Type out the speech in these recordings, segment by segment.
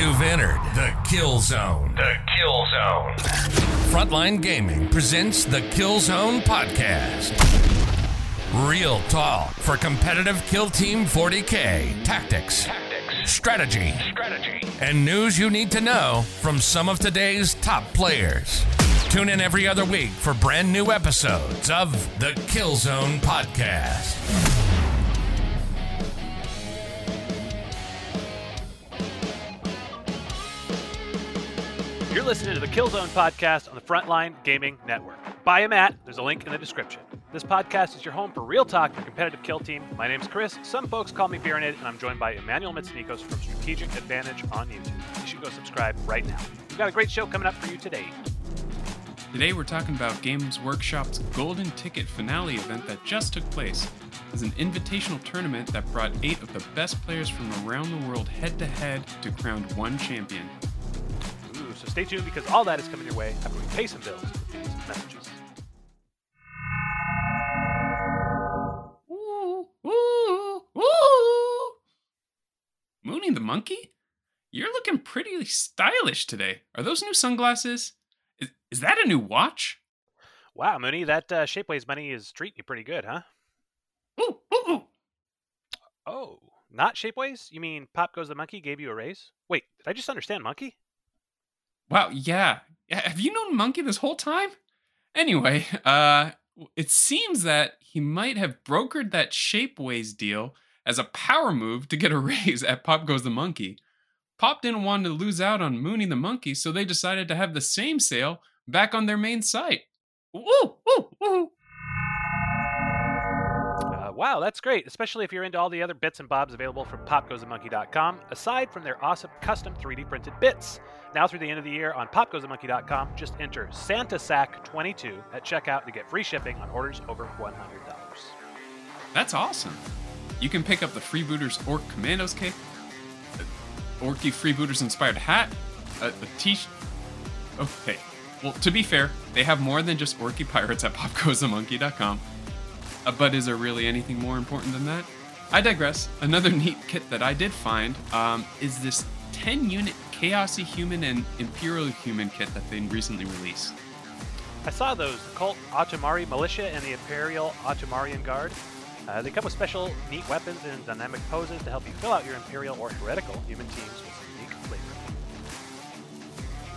You've entered the Kill Zone. The Kill Zone. Frontline Gaming presents the Kill Zone podcast. Real talk for competitive Kill Team 40K tactics, Tactics. strategy, Strategy. and news you need to know from some of today's top players. Tune in every other week for brand new episodes of the Kill Zone podcast. You're listening to the Killzone podcast on the Frontline Gaming Network. Buy a mat. There's a link in the description. This podcast is your home for real talk for competitive kill team. My name's Chris. Some folks call me Beeranid, and I'm joined by Emmanuel Mitsunikos from Strategic Advantage on YouTube. You should go subscribe right now. We've got a great show coming up for you today. Today we're talking about Games Workshop's Golden Ticket finale event that just took place. It's an invitational tournament that brought eight of the best players from around the world head to head to crown one champion. Stay tuned because all that is coming your way after we pay some bills with these messages. Ooh, ooh, ooh. Mooney the monkey? You're looking pretty stylish today. Are those new sunglasses? Is, is that a new watch? Wow, Mooney, that uh, Shapeways money is treating you pretty good, huh? Ooh, ooh, ooh. Oh, not Shapeways? You mean Pop Goes the Monkey gave you a raise? Wait, did I just understand Monkey? Wow, yeah. Have you known Monkey this whole time? Anyway, uh it seems that he might have brokered that Shapeways deal as a power move to get a raise at Pop Goes the Monkey. Pop didn't want to lose out on Mooney the Monkey, so they decided to have the same sale back on their main site. Wow, that's great, especially if you're into all the other bits and bobs available from popgoesthemonkey.com, aside from their awesome custom 3D printed bits. Now through the end of the year on popgoesthemonkey.com, just enter SantaSack22 at checkout to get free shipping on orders over $100. That's awesome. You can pick up the Freebooters Ork Kommandos kit, Orky Freebooters inspired hat, a, a t Okay. Well, to be fair, they have more than just Orky Pirates at popgoesthemonkey.com. Uh, but is there really anything more important than that? I digress. Another neat kit that I did find um, is this 10 unit Chaosy Human and Imperial Human kit that they recently released. I saw those the Cult Automari Militia and the Imperial Automarian Guard. Uh, they come with special, neat weapons and dynamic poses to help you fill out your Imperial or Heretical human teams with unique flavor.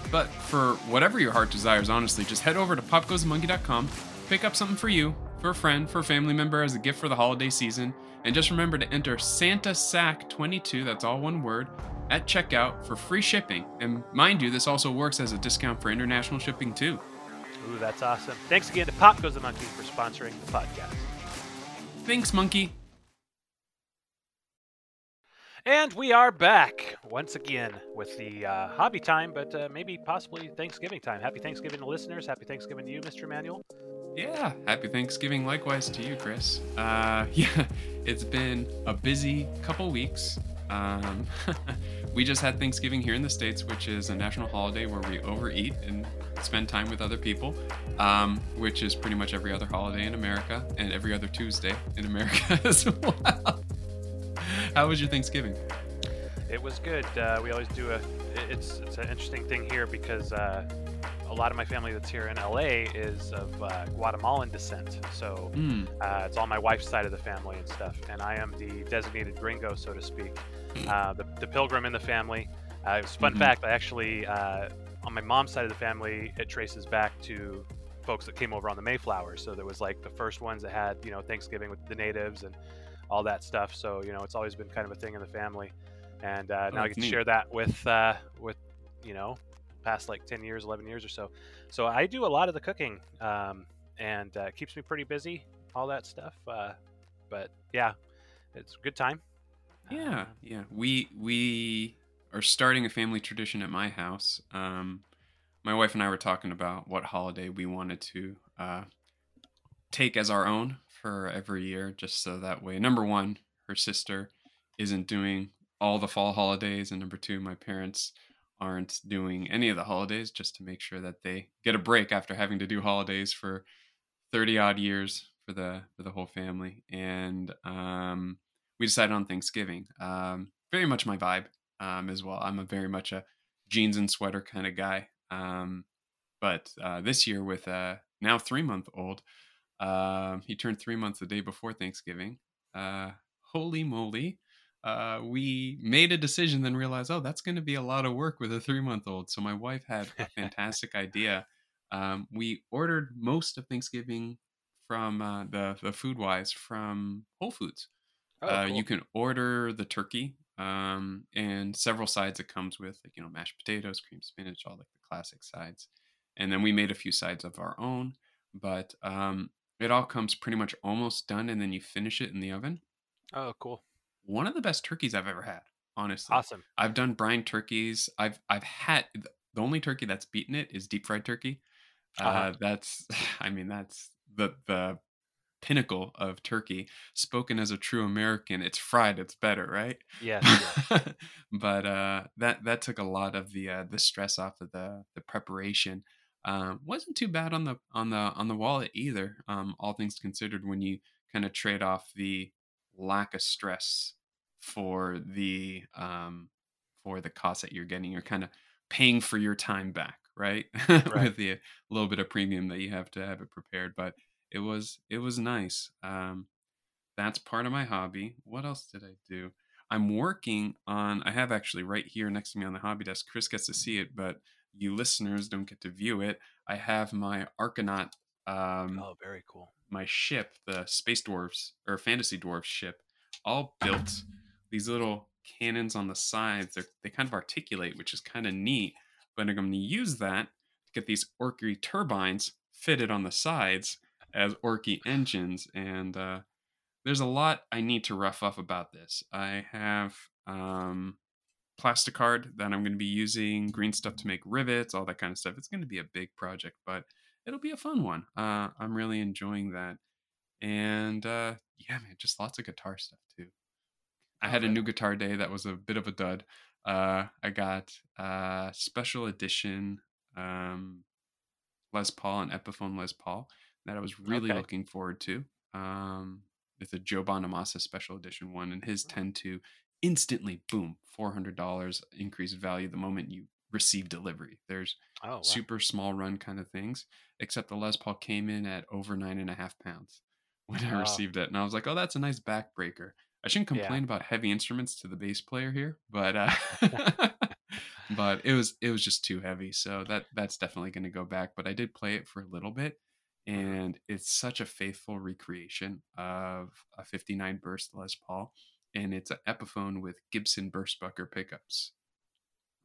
But for whatever your heart desires, honestly, just head over to popgoesthemonkey.com, pick up something for you, for a friend, for a family member as a gift for the holiday season, and just remember to enter Santa Sack 22, that's all one word, at checkout for free shipping. And mind you, this also works as a discount for international shipping too. Ooh, that's awesome. Thanks again to Pop Goes the Monkey for sponsoring the podcast. Thanks, monkey. And we are back once again with the uh, hobby time, but uh, maybe possibly Thanksgiving time. Happy Thanksgiving to listeners. Happy Thanksgiving to you, Mr. Manuel. Yeah, happy Thanksgiving likewise to you, Chris. Uh, yeah, it's been a busy couple weeks. Um, we just had Thanksgiving here in the States, which is a national holiday where we overeat and spend time with other people, um, which is pretty much every other holiday in America and every other Tuesday in America as well. How was your Thanksgiving? It was good. Uh, we always do a. It's it's an interesting thing here because uh, a lot of my family that's here in LA is of uh, Guatemalan descent. So Mm, uh, it's all my wife's side of the family and stuff, and I am the designated gringo, so to speak, uh, the the pilgrim in the family. Uh, it was a fun Mhm. fact. I actually uh, on my mom's side of the family, it traces back to folks that came over on the Mayflower. So there was like the first ones that had you know Thanksgiving with the natives and all that stuff. So you know it's always been kind of a thing in the family, and uh, now I get to share that with uh, with you know past like 10 years 11 years or so so i do a lot of the cooking um, and uh, keeps me pretty busy all that stuff uh, but yeah it's a good time yeah, Um, yeah. We we are starting a family tradition at my house. Um, my wife and I were talking about what holiday we wanted to uh, take as our own for every year, just so that way, number one, her sister isn't doing all the fall holidays, and number two, my parents aren't doing any of the holidays, just to make sure that they get a break after having to do holidays for thirty odd years for the for the whole family. And um, we decided on Thanksgiving. Um, very much my vibe. um, as well. I'm a very much a jeans and sweater kind of guy. Um, but uh, this year, with a now three month old, uh, he turned three months the day before Thanksgiving. Uh, holy moly! Uh, we made a decision, then realized, oh, that's going to be a lot of work with a three month old. So my wife had a fantastic idea. Um, we ordered most of Thanksgiving from uh, the the food wise from Whole Foods. Oh, uh, cool. You can order the turkey um, and several sides it comes with, like you know mashed potatoes, cream spinach, all like the classic sides. And then we made a few sides of our own, but um, it all comes pretty much almost done, and then you finish it in the oven. Oh, cool. One of the best turkeys I've ever had, honestly. Awesome. I've done brine turkeys. I've I've had the only turkey that's beaten it is deep fried turkey. Uh, Uh-huh. That's I mean that's the the pinnacle of turkey. Spoken as a true American, it's fried. It's better, right? Yes. yes. but uh, that that took a lot of the uh, the stress off of the the preparation. Um, wasn't too bad on the on the on the wallet either. Um, all things considered, when you kind of trade off the lack of stress for the um, for the cost that you're getting, you're kind of paying for your time back, right? With the little bit of premium that you have to have it prepared, but it was it was nice. Um, that's part of my hobby. What else did I do? I'm working on. I have actually right here next to me on the hobby desk. Chris gets to see it, but you listeners don't get to view it. I have my Arkanaut, um, oh, very cool. my ship, the Space Dwarfs or Fantasy Dwarves ship, all built. These little cannons on the sides. They they kind of articulate, which is kind of neat. But I'm going to use that to get these Orky turbines fitted on the sides as Orky engines, and uh, there's a lot I need to rough up about this. I have um, plasticard that I'm going to be using, green stuff to make rivets, all that kind of stuff. It's going to be a big project, but it'll be a fun one. Uh, I'm really enjoying that, and uh, yeah, man, just lots of guitar stuff too. I had a new guitar day that was a bit of a dud. Uh, I got a special edition um, Les Paul and Epiphone Les Paul that I was really Okay. looking forward to. Um, it's a Joe Bonamassa special edition one, and his tend to instantly boom four hundred dollars increased value the moment you receive delivery. There's Oh, wow. super small run kind of things, except the Les Paul came in at over nine and a half pounds when I received it, and I was like, oh, that's a nice backbreaker. I shouldn't Yeah. complain about heavy instruments to the bass player here, but uh, but it was it was just too heavy, so that that's definitely going to go back. But I did play it for a little bit, and it's such a faithful recreation of a 59 burst Les Paul, and it's an Epiphone with Gibson Burstbucker pickups,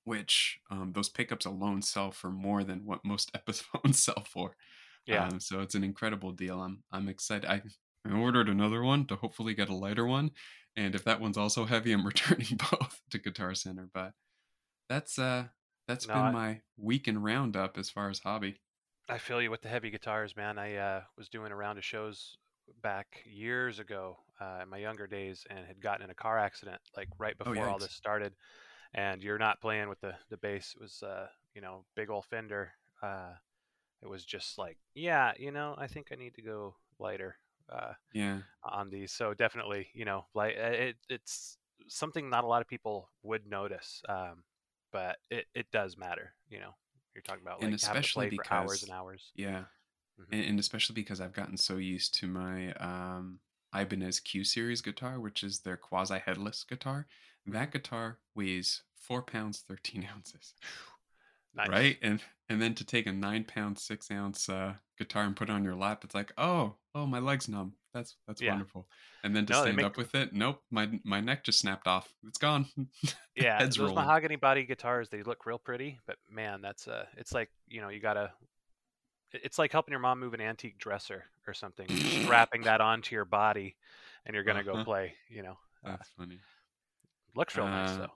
which um, those pickups alone sell for more than what most Epiphones sell for. Yeah. Um, so it's an incredible deal. I'm I'm excited. I, I ordered another one to hopefully get a lighter one, and if that one's also heavy, I'm returning both to Guitar Center. But that's uh that's No, been my weekend roundup as far as hobby. I feel you with the heavy guitars, man. I uh, was doing a round of shows back years ago uh, in my younger days and had gotten in a car accident like right Oh, before all this started. And you're not playing with the, the bass. It was, uh, you know, big old Fender. Uh, it was just like, yeah, you know, I think I need to go lighter uh, Yeah, on these. So definitely, you know, like uh, it, it's something not a lot of people would notice, um, but it, it does matter. You know, you're talking about And like having to especially because, for hours and hours. yeah, Mhm. and, and especially because I've gotten so used to my um Ibanez Q series guitar, which is their quasi headless guitar. That guitar weighs four pounds thirteen ounces. Nice. right and and then to take a nine pound six ounce uh guitar and put it on your lap it's like oh oh my legs numb that's that's Yeah. wonderful and then to No, stand make- up with it nope my my neck just snapped off it's gone Yeah, those rolling. mahogany body guitars, they look real pretty, but man, that's uh it's like, you know, you gotta it's like helping your mom move an antique dresser or something. Strapping that onto your body and you're gonna Uh-huh. go play, you know. Uh, that's funny looks real nice Uh, though.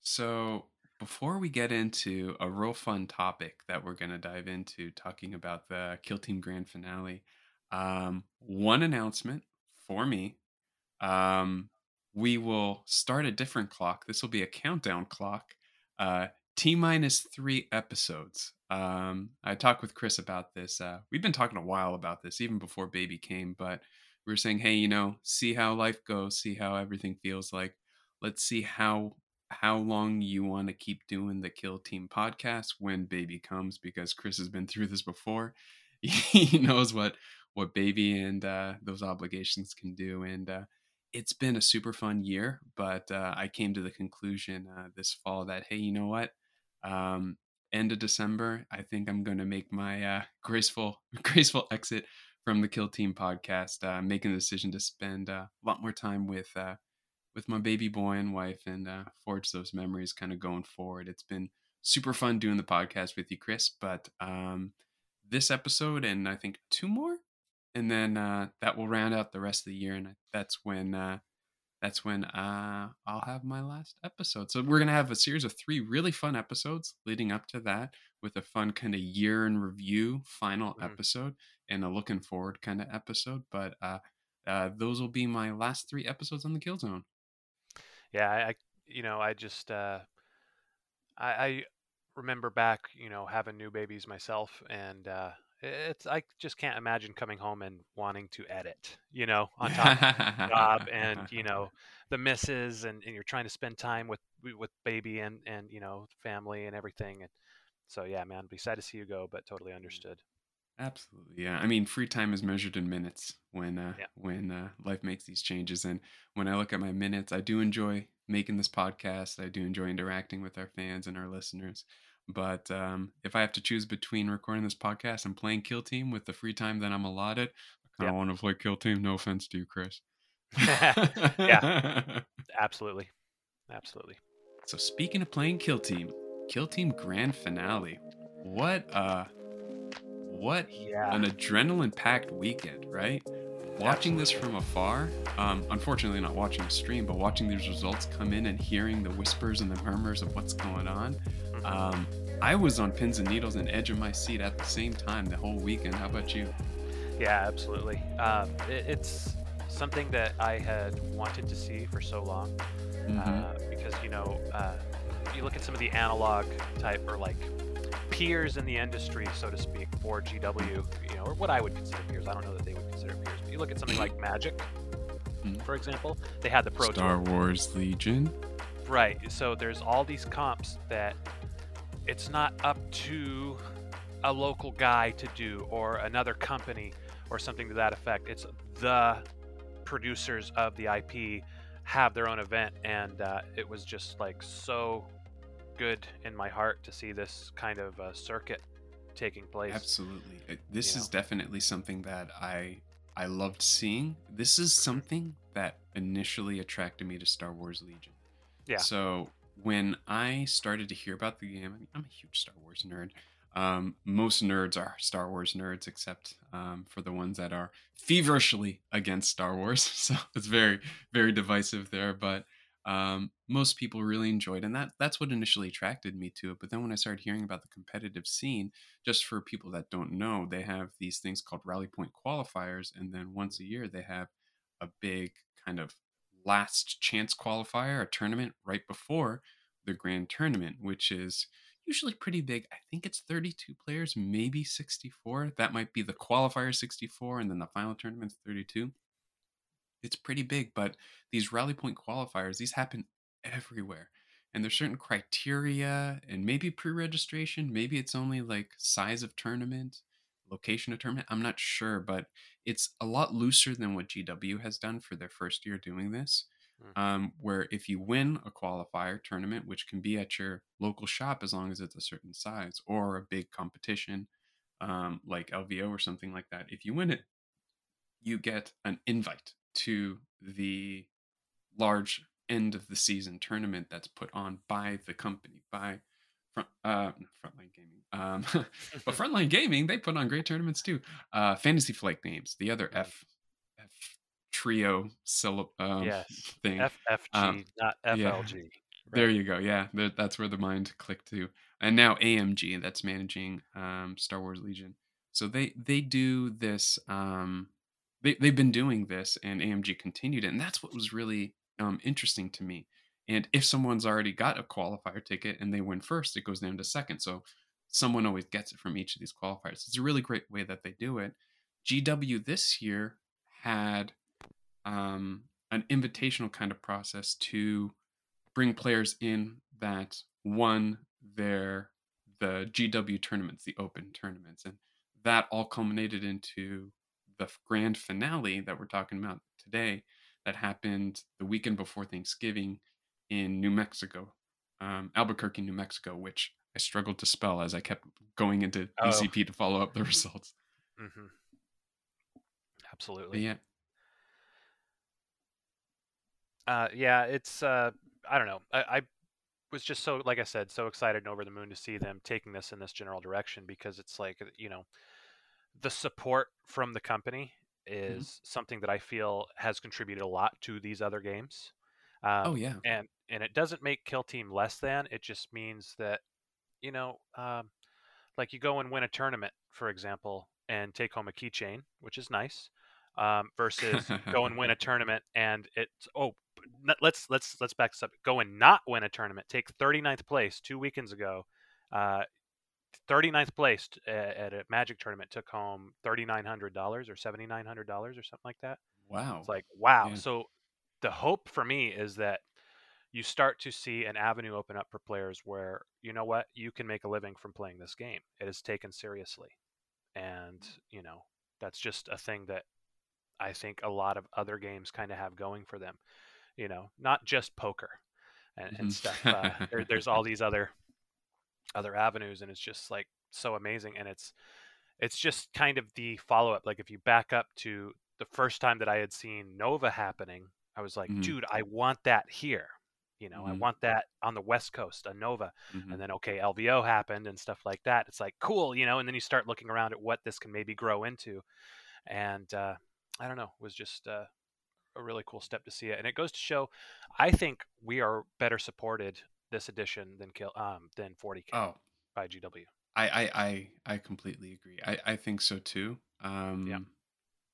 so before we get into a real fun topic that we're going to dive into talking about the kill team grand finale um, one announcement for me um, we will start a different clock this will be a countdown clock uh, t minus three episodes um, i talked with chris about this uh, we've been talking a while about this even before baby came but we were saying hey you know see how life goes see how everything feels like let's see how how long you want to keep doing the Kill Team podcast when baby comes because Chris has been through this before. he knows what what baby and uh, those obligations can do, and uh, it's been a super fun year. But uh, I came to the conclusion uh, this fall that hey, you know what? Um, end of December, I think I'm going to make my uh, graceful graceful exit from the Kill Team podcast, uh, making the decision to spend a lot more time with with my baby boy and wife and uh, forge those memories kind of going forward. It's been super fun doing the podcast with you, Chris. But um, this episode and I think two more, and then uh, that will round out the rest of the year, and that's when uh, that's when uh, I'll have my last episode. So we're gonna have a series of three really fun episodes leading up to that, with a fun kind of year in review final mm. episode and a looking forward kind of episode. But uh, uh, those will be my last three episodes on the Kill Zone. yeah, I, you know, I just, uh, I, I remember back, you know, having new babies myself, and uh, it's I just can't imagine coming home and wanting to edit, you know, on top of the job and you know the misses, and, and you're trying to spend time with with baby and and you know family and everything, and so yeah, man, be sad to see you go, but totally mm. understood. Absolutely, yeah. I mean, free time is measured in minutes when uh, yeah. when uh, life makes these changes. And when I look at my minutes, I do enjoy making this podcast. I do enjoy interacting with our fans and our listeners. But um, if I have to choose between recording this podcast and playing Kill Team with the free time that I'm allotted, I kind of yeah. want to play Kill Team. No offense to you, Chris. yeah, absolutely, absolutely. So speaking of playing Kill Team, Kill Team Grand Finale. What uh what yeah. an adrenaline packed weekend, right? Watching Absolutely. this from afar, um, unfortunately not watching a stream, but watching these results come in and hearing the whispers and the murmurs of what's going on, mm-hmm. um, I was on pins and needles and edge of my seat at the same time the whole weekend. How about you? Yeah, absolutely. Um, it, it's something that I had wanted to see for so long mm-hmm. uh, because you know uh, you look at some of the analog type or like peers in the industry, so to speak, for GW, you know, or what I would consider peers. I don't know that they would consider peers, but you look at something like Magic, mm. for example, they had the Pro Star Tour. Wars Legion. Right. So there's all these comps that it's not up to a local guy to do or another company or something to that effect. It's the producers of the IP have their own event, and uh, it was just like so good in my heart to see this kind of uh, circuit taking place. Absolutely, this you is know. definitely something that I I loved seeing. This is something that initially attracted me to Star Wars Legion. Yeah. So when I started to hear about the game, I mean, I'm a huge Star Wars nerd. Um, most nerds are Star Wars nerds, except um, for the ones that are feverishly against Star Wars. So it's very, very divisive there. But um, most people really enjoyed and that that's what initially attracted me to it but then when i started hearing about the competitive scene just for people that don't know they have these things called rally point qualifiers and then once a year they have a big kind of last chance qualifier a tournament right before the grand tournament which is usually pretty big. I think it's 32 players maybe 64 that might be the qualifier 64 and then the final tournament's 32 it's pretty big, but these rally point qualifiers, these happen everywhere. And there's certain criteria and maybe pre-registration, maybe it's only like size of tournament, location of tournament. I'm not sure, but it's a lot looser than what GW has done for their first year doing this. Mm. Um, where if you win a qualifier tournament, which can be at your local shop as long as it's a certain size, or a big competition um, like LVO or something like that, if you win it, you get an invite to the large end of the season tournament that's put on by the company by front uh frontline gaming um but frontline gaming they put on great tournaments too uh fantasy flight games the other f f trio syllable um, yes. thing ffg um, not flg yeah. right. there you go yeah that's where the mind clicked to and now amg that's managing um star wars legion so they they do this um they, they've been doing this and AMG continued it. And that's what was really um, interesting to me. And if someone's already got a qualifier ticket and they win first, it goes down to second. So someone always gets it from each of these qualifiers. It's a really great way that they do it. GW this year had um, an invitational kind of process to bring players in that won their the GW tournaments, the open tournaments, and that all culminated into the grand finale that we're talking about today that happened the weekend before Thanksgiving in New Mexico, um, Albuquerque, New Mexico, which I struggled to spell as I kept going into Oh. BCP to follow up the results. hmm But Absolutely. yeah, Uh, yeah, it's uh, I don't know. I, I was just so, like I said, so excited and over the moon to see them taking this in this general direction because it's like you know, the support from the company is something that I feel has contributed a lot to these other games. Um, oh yeah, and and it doesn't make Kill Team less than. It just means that you know, um, like you go and win a tournament, for example, and take home a keychain, which is nice, um, versus go and win a tournament and it's oh let's let's let's back this up. Go and not win a tournament. Take 39th place two weekends ago. Uh, 39th place at a Magic tournament took home $3,900 or $7,900 or something like that. wow. It's like, wow. Yeah. So the hope for me is that you start to see an avenue open up for players where, you know what, you can make a living from playing this game. It is taken seriously. And, you know, that's just a thing that I think a lot of other games kind of have going for them. You know, not just poker and, and Mhm. stuff. Uh, there, there's all these other other avenues and it's just like so amazing and it's it's just kind of the follow up like if you back up to the first time that I had seen Nova happening I was like Mhm. dude I want that here you know I Mhm. want that on the west coast a Nova Mhm. and then okay LVO happened and stuff like that it's like cool you know and then you start looking around at what this can maybe grow into and uh, I don't know it was just uh, a really cool step to see it and it goes to show I think we are better supported this edition than kill um than 40k oh, by GW I, I I I completely agree. I I think so too. Um yeah.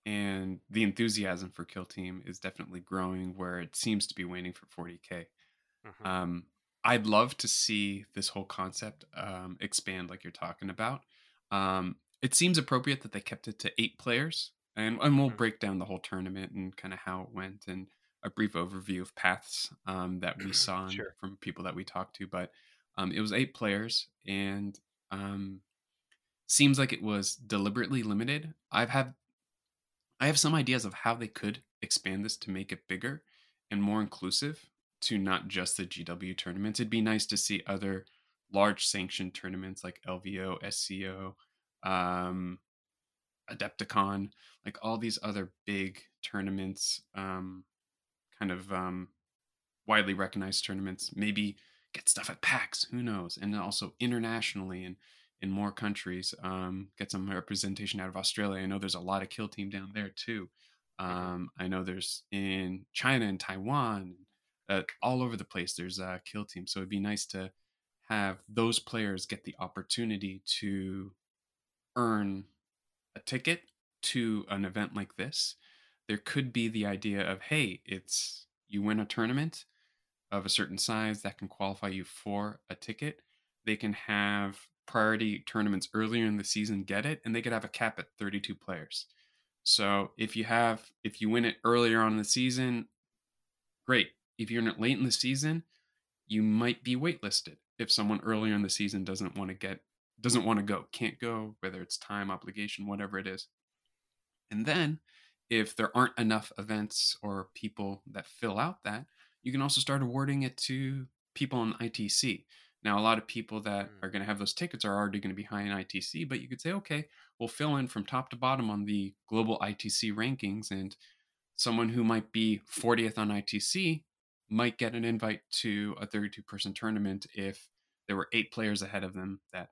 and the enthusiasm for Kill Team is definitely growing where it seems to be waning for 40k. Mhm. Um I'd love to see this whole concept um expand like you're talking about. Um it seems appropriate that they kept it to 8 players and and we'll Mhm. break down the whole tournament and kind of how it went and a brief overview of paths um, that we saw Sure. from people that we talked to but um, it was eight players and um, seems like it was deliberately limited. I've had I have some ideas of how they could expand this to make it bigger and more inclusive to not just the GW tournaments. It'd be nice to see other large sanctioned tournaments like LVO, SCO, um, Adepticon, like all these other big tournaments, um, kind of um, widely recognized tournaments. Maybe get stuff at PAX, who knows? And also internationally and in more countries, um, get some representation out of Australia. I know there's a lot of kill team down there too. Um, I know there's in China and Taiwan, uh, all over the place. There's a kill team, so it'd be nice to have those players get the opportunity to earn a ticket to an event like this. There could be the idea of, hey, it's you win a tournament of a certain size that can qualify you for a ticket. They can have priority tournaments earlier in the season get it, and they could have a cap at 32 players. So if you have if you win it earlier on in the season, great. If you're in it late in the season, you might be waitlisted if someone earlier in the season doesn't want to get doesn't want to go, can't go, whether it's time, obligation, whatever it is. And then if there aren't enough events or people that fill out that, you can also start awarding it to people in ITC. Now, a lot of people that Mm. are going to have those tickets are already going to be high in ITC, but you could say, okay, we'll fill in from top to bottom on the global ITC rankings, and someone who might be 40th on ITC might get an invite to a 32 person tournament if there were eight players ahead of them that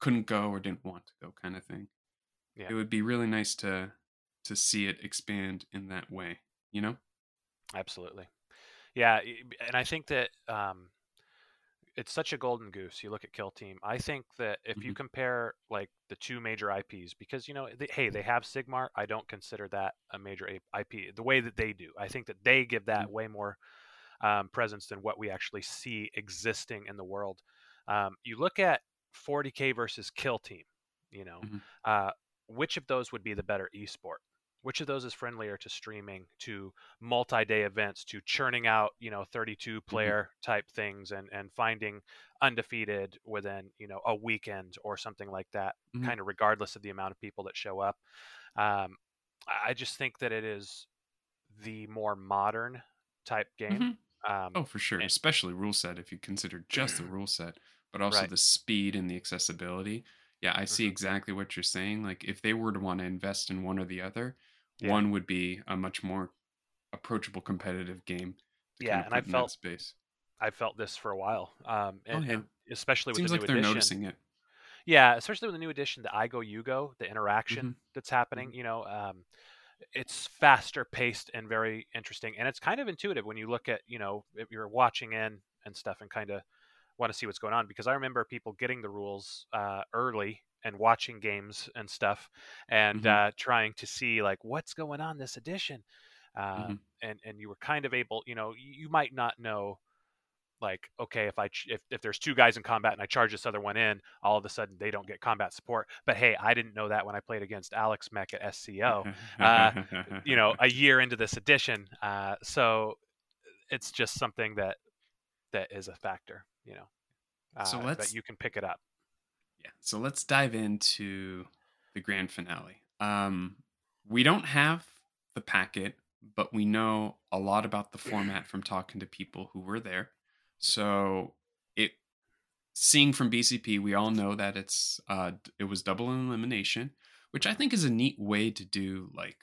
couldn't go or didn't want to go, kind of thing. Yeah. It would be really nice to to see it expand in that way, you know? Absolutely. Yeah, and I think that um, it's such a golden goose. You look at Kill Team. I think that if you Mhm. compare like the two major IPs, because you know, they, hey, they have Sigmar. I don't consider that a major IP. The way that they do, I think that they give that way more um, presence than what we actually see existing in the world. Um, you look at 40k versus Kill Team. You know, Mhm. uh, which of those would be the better esport? Which of those is friendlier to streaming, to multi-day events, to churning out, you know, 32 Mm-hmm. player type things and and finding undefeated within, you know, a weekend or something like that, Mhm. kind of regardless of the amount of people that show up. Um, I just think that it is the more modern type game. Um, Oh, for sure. and- Especially rule set if you consider just the rule set, but also Right. the speed and the accessibility. Yeah, I see Mhm. exactly what you're saying. Like if they were to want to invest in one or the other, Yeah. one would be a much more approachable competitive game. To Yeah, and I put in that felt- space. I felt this for a while, um, and, Oh, yeah. and especially with Seems the like new they're edition. noticing it. Yeah, especially with the new edition, the I Go You Go, the interaction Mm-hmm. that's happening. You know, um, it's faster paced and very interesting, and it's kind of intuitive when you look at you know if you're watching in and stuff and kind of want to see what's going on. Because I remember people getting the rules uh, early and watching games and stuff, and Mhm. uh, trying to see like what's going on this edition, uh, Mhm. and and you were kind of able, you know, you might not know like okay if i ch- if, if there's two guys in combat and i charge this other one in all of a sudden they don't get combat support but hey i didn't know that when i played against alex mech at sco uh, you know a year into this edition uh, so it's just something that that is a factor you know uh, So that let's- you can pick it up Yeah. So let's dive into the grand finale. Um, we don't have the packet, but we know a lot about the format from talking to people who were there. So it seeing from BCP, we all know that it's uh it was double elimination, which I think is a neat way to do like,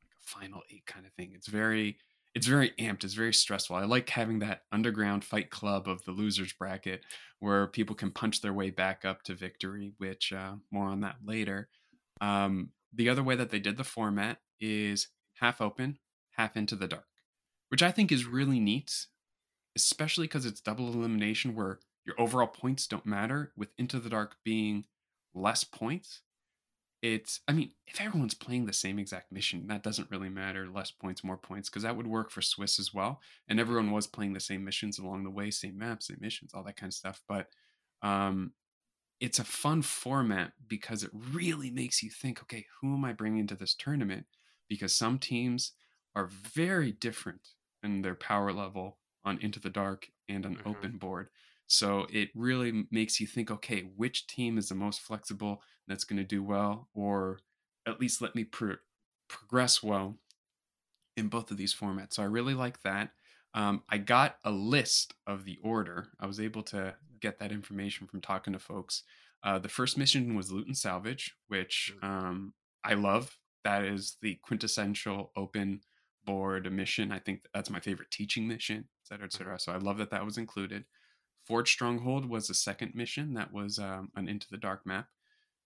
like a final eight kind of thing. It's very it's very amped. It's very stressful. I like having that underground fight club of the losers bracket where people can punch their way back up to victory, which uh, more on that later. Um, the other way that they did the format is half open, half into the dark, which I think is really neat, especially because it's double elimination where your overall points don't matter, with Into the Dark being less points. It's, I mean, if everyone's playing the same exact mission, that doesn't really matter. Less points, more points, because that would work for Swiss as well. And everyone was playing the same missions along the way, same maps, same missions, all that kind of stuff. But um, it's a fun format because it really makes you think, okay, who am I bringing to this tournament? Because some teams are very different in their power level on Into the Dark and on Mhm. open board. So it really makes you think, okay, which team is the most flexible that's going to do well, or at least let me pro- progress well in both of these formats. So I really like that. Um, I got a list of the order. I was able to get that information from talking to folks. Uh, the first mission was loot and salvage, which um, I love. That is the quintessential open board mission. I think that's my favorite teaching mission, et cetera, et cetera. So I love that that was included. Forge Stronghold was the second mission. That was um, an Into the Dark map.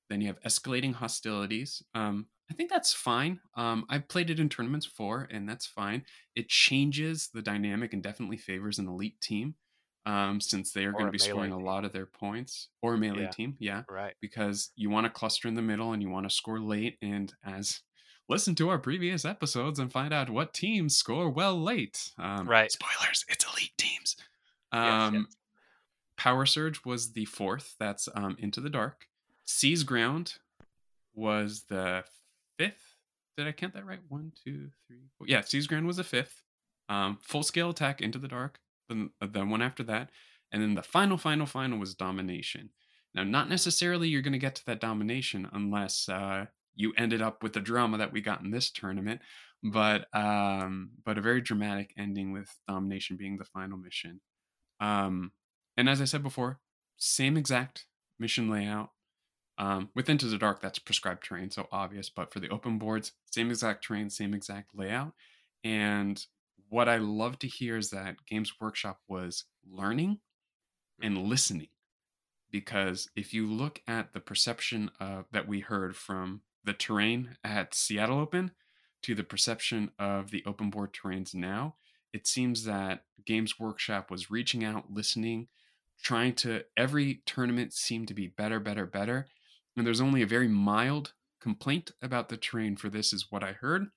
Then you have escalating hostilities. Um, I think that's fine. Um, I've played it in tournaments before, and that's fine. It changes the dynamic and definitely favors an elite team, um, since they are going to be scoring a lot of their points, or a melee Yeah. team, yeah, right because you want to cluster in the middle and you want to score late. And as listen to our previous episodes and find out what teams score well late. Um, Right. Spoilers: it's elite teams. Yes, Um, yes. Power Surge was the fourth. That's um, Into the Dark. Seize Ground was the fifth. Did I count that right? One, two, three. Yeah, Seize Ground was the fifth. Um, Full Scale Attack Into the Dark. Then the one after that, and then the final, final, final was Domination. Now, not necessarily you're going to get to that domination unless uh, you ended up with the drama that we got in this tournament, but um, but a very dramatic ending with domination being the final mission. Um, and as I said before, same exact mission layout. Um, with Into the Dark, that's prescribed terrain, so obvious. But for the open boards, same exact terrain, same exact layout. And what I love to hear is that Games Workshop was learning and listening. Because if you look at the perception uh, that we heard from the terrain at Seattle Open to the perception of the open board terrains now, it seems that Games Workshop was reaching out, listening, trying to. Every tournament seemed to be better, better, better. And there's only a very mild complaint about the terrain for this, is what I heard.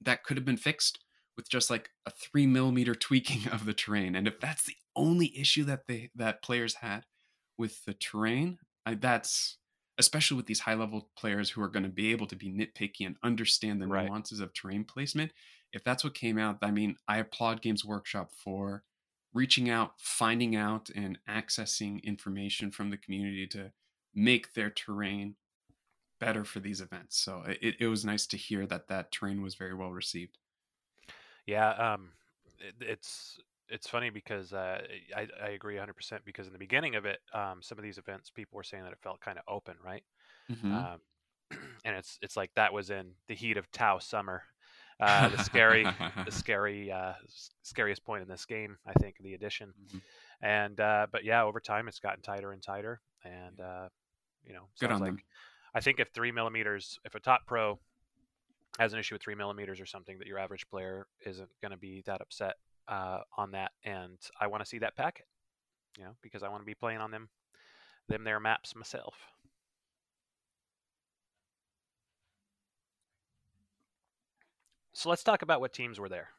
That could have been fixed with just like a three millimeter tweaking of the terrain. And if that's the only issue that they that players had with the terrain, I, that's especially with these high level players who are going to be able to be nitpicky and understand the Right. nuances of terrain placement. If that's what came out, I mean, I applaud Games Workshop for reaching out, finding out, and accessing information from the community to make their terrain better for these events. So it, it was nice to hear that that terrain was very well received. Yeah, um, it, it's it's funny because uh, I I agree 100% because in the beginning of it, um, some of these events people were saying that it felt kind of open, right? Mhm. Um, and it's it's like that was in the heat of Tau summer, uh, the scary the scary uh, scariest point in this game, I think, the addition. Mhm. And uh, but yeah, over time it's gotten tighter and tighter, and uh, you know, Good on like them. I think if three millimeters, if a top pro has an issue with three millimeters or something, that your average player isn't going to be that upset uh, on that. And I want to see that packet, you know, because I want to be playing on them, them their maps myself. So let's talk about what teams were there.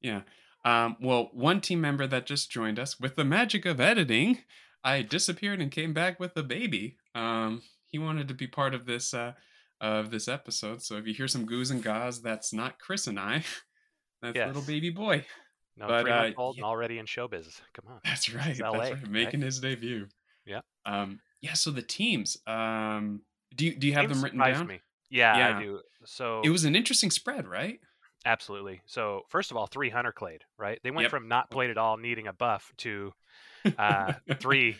Yeah. Um, well, one team member that just joined us with the magic of editing, I disappeared and came back with a baby. Um, he wanted to be part of this uh, of this episode. So if you hear some goos and gahs, that's not Chris and I. That's little baby boy. No, But, three uh, months old yeah. and already in showbiz. Come on. That's right. It's That's LA, right. right? Making his debut. Yeah. Um, yeah. So the teams. Um, do you do you have Teams them written down? Me. Yeah, Yeah. I do. So It was an interesting spread, right? Absolutely. So first of all, three hunter clade, right? They went Yep. from not played at all, needing a buff, to uh, three.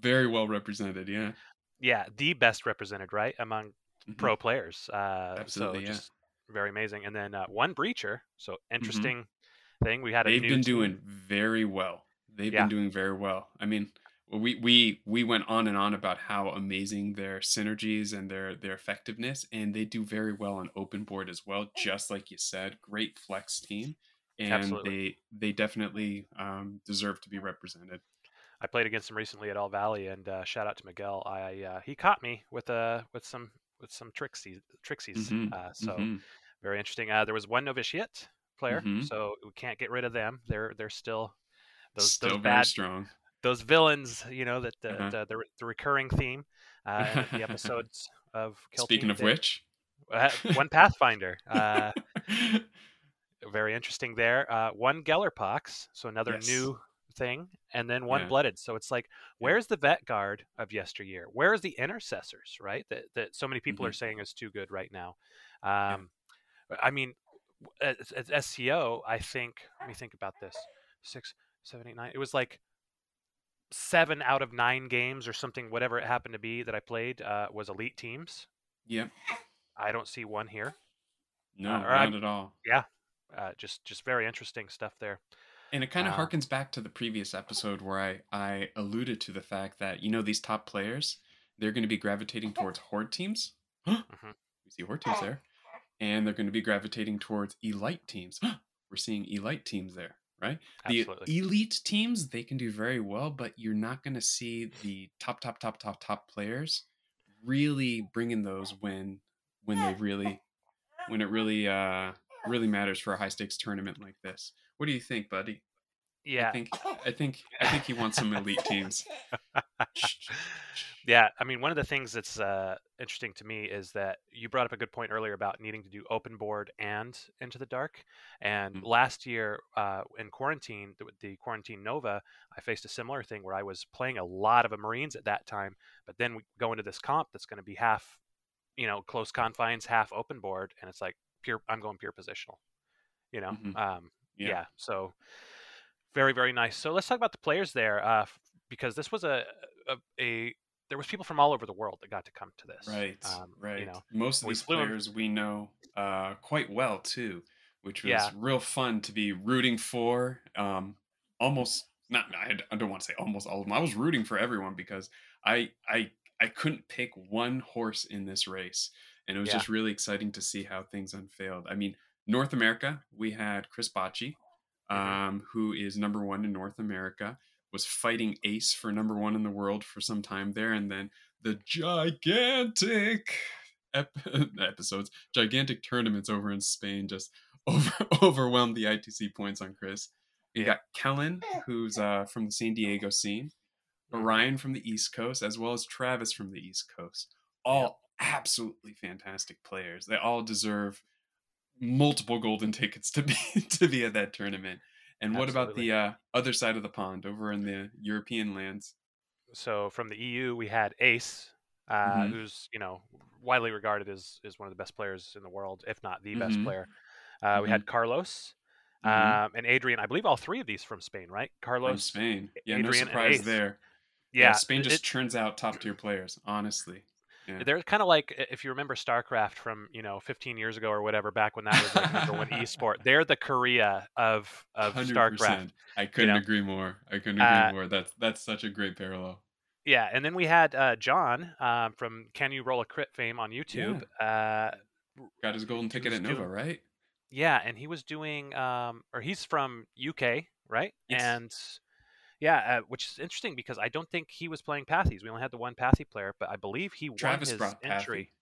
Very well represented. Yeah. Yeah, the best represented, right, among Mhm. pro players. Uh, Absolutely, so yeah. just very amazing. And then uh, one breacher. So interesting thing. We had Mm-hmm. They've been team- doing very well. They've Yeah. been doing very well. I mean, we we we went on and on about how amazing their synergies and their their effectiveness, and they do very well on open board as well. Just like you said, great flex team, and Absolutely. they they definitely um, deserve to be represented. I played against them recently at All Valley, and uh, shout out to Miguel. I uh, he caught me with uh with some with some tricksies tricksies. Mhm, Uh, so Mhm. very interesting. Uh, there was one novitiate player, Mhm. so we can't get rid of them. They're they're still those Still those very bad strong. Those villains. You know that the Uh-huh. the, the, the recurring theme uh, the episodes of Kill Speaking of which, uh, one Pathfinder. Uh, very interesting there. Uh, one Gellerpox, so another Yes. new thing, and then one Yeah. Blooded. So it's like, where's the Vet Guard of yesteryear? Where's the Intercessors, right? That that so many people are Mm-hmm. saying is too good right now. Um, I mean, as, as SCO, I think. Let me think about this. Six, seven, eight, nine. It was like seven out of nine games or something, whatever it happened to be that I played uh, was elite teams. yep, I don't see one here. no, Uh, not I'm- at all. Yeah. Uh, just just very interesting stuff there. And it kind of Uh, harkens back to the previous episode where I, I alluded to the fact that, you know, these top players, they're going to be gravitating towards horde teams. Mhm. We see horde teams there. And they're going to be gravitating towards elite teams. We're seeing elite teams there, right? Absolutely. The elite teams, they can do very well, but you're not going to see the top, top, top, top, top players really bringing those when when they really when it really uh really matters for a high stakes tournament like this. What do you think, buddy? Yeah, I think I think I think he wants some elite teams. yeah. I mean, one of the things that's uh, interesting to me is that you brought up a good point earlier about needing to do open board and Into the Dark. And Mhm. last year uh, in quarantine, the, the quarantine Nova, I faced a similar thing where I was playing a lot of a Marines at that time, but then we go into this comp that's going to be half, you know, close confines, half open board, and it's like pure. I'm going pure positional. You know, Mhm. um, Yeah. yeah. so very very nice so let's talk about the players there uh, because this was a, a a there was people from all over the world that got to come to this Right, um, right. you know Most of these players we know uh, quite well too, which was Yeah. real fun to be rooting for. Um, almost not. I don't want to say almost all of them. I was rooting for everyone because I I I couldn't pick one horse in this race, and it was Yeah. just really exciting to see how things unveiled. I mean, North America, we had Chris Bocci. Um, who is number one in North America, was fighting Ace for number one in the world for some time there, and then the gigantic ep- episodes, gigantic tournaments over in Spain just over overwhelmed the ITC points on Chris. You Yeah. got Kellen, who's uh, from the San Diego scene. Orion from the East Coast, as well as Travis from the East Coast. all absolutely fantastic players. They all deserve multiple golden tickets to be to be at that tournament. And what about the uh, other side of the pond over in the European lands? So from the EU, we had Ace, uh, Mhm. who's you know widely regarded as is one of the best players in the world, if not the best Mhm. player. Uh, We had Carlos Mhm. um, and Adrian. I believe all three of these from Spain, right? Carlos, from Spain. Yeah, no Adrian, and surprise there. Yeah, Spain it- just churns out top tier players, honestly. Yeah. They're kind of like if you remember StarCraft from you know 15 years ago or whatever, back when that was like number one esport. They're the Korea of of 100%. StarCraft. I couldn't know? agree more. I couldn't agree Uh, more. That's that's such a great parallel. Yeah, and then we had uh, John um, from Can You Roll a Crit fame on YouTube. Uh, Got his golden ticket at Nova, doing- right? yeah, and he was doing, um, or he's from UK, right? Yes. And yeah, uh, which is interesting because I don't think he was playing Pathies. We only had the one Pathy player, but I believe he Travis won his entry.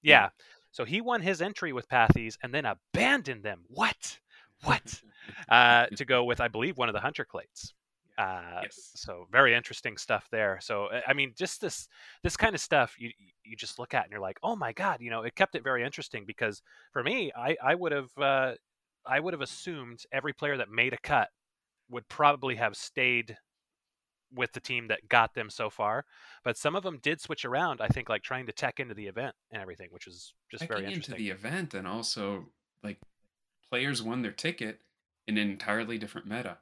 Yeah. Yeah. So he won his entry with Pathies and then abandoned them. What? What? uh, to go with, I believe, one of the Hunter Clades. Uh, yes. So very interesting stuff there. So uh, I mean, just this this kind of stuff you you just look at and you're like, oh my god, you know, it kept it very interesting because for me, I I would have uh, I would have assumed every player that made a cut would probably have stayed with the team that got them so far. But some of them did switch around. I think like trying to tech into the event and everything, which was just very interesting. into the event and also like players won their ticket in an entirely different meta.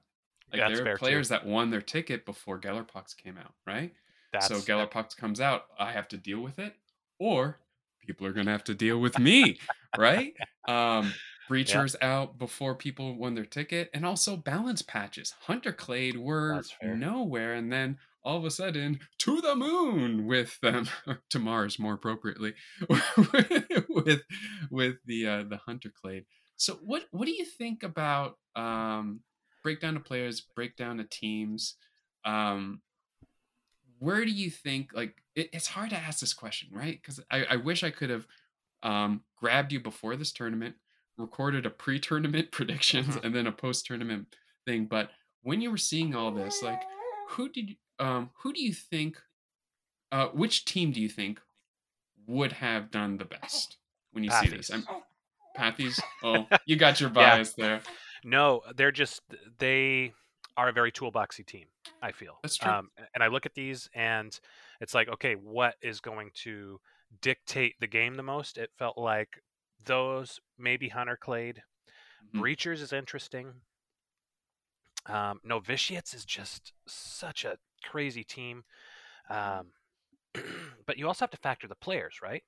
Like that's there are too. players that won their ticket before Gellerpox came out, right? That's, so Gellerpox comes out, I have to deal with it, or people are gonna have to deal with me, right? Um, Breachers out before people won their ticket, and also balance patches. Hunter Clade were nowhere, and then all of a sudden to the moon with them, to Mars more appropriately, with with the uh, the Hunter Clade. So what what do you think about um, breakdown of players, breakdown of teams? Um, where do you think like it, it's hard to ask this question right because I, I wish i could have um, grabbed you before this tournament recorded a pre-tournament predictions Mhm. and then a post-tournament thing but when you were seeing all this like who did um who do you think uh which team do you think would have done the best when you see this Pathies. i'm pathies oh you got your Yeah. bias there No, they're just they are a very toolboxy team. I feel That's true. Um, and I look at these, and it's like, okay, what is going to dictate the game the most? It felt like those maybe Hunter Clade, Mhm. Breachers is interesting. Um, Novitiates is just such a crazy team. Um, but you also have to factor the players, right?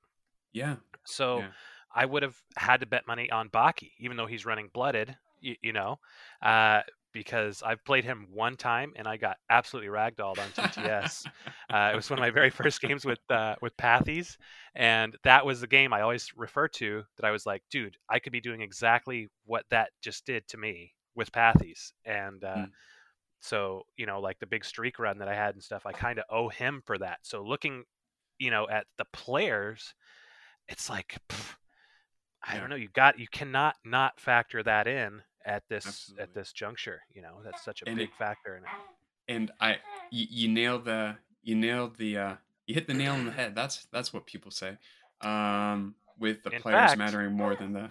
yeah So Yeah. I would have had to bet money on Baki, even though he's running blooded, you, you know, uh, because I've played him one time and I got absolutely ragdolled on TTS. uh, it was one of my very first games with uh, with Pathies, and that was the game I always refer to. That I was like, dude, I could be doing exactly what that just did to me with Pathies, and uh, Mm. so you know, like the big streak run that I had and stuff, I kind of owe him for that. So looking, you know, at the players, it's like. pff, I don't know. You got you cannot not factor that in at this Absolutely. at this juncture. You know that's such a And big it- factor in it. and I you, you nailed the you nailed the uh you hit the nail on the head. That's that's what people say. Um with the In players fact- mattering more than the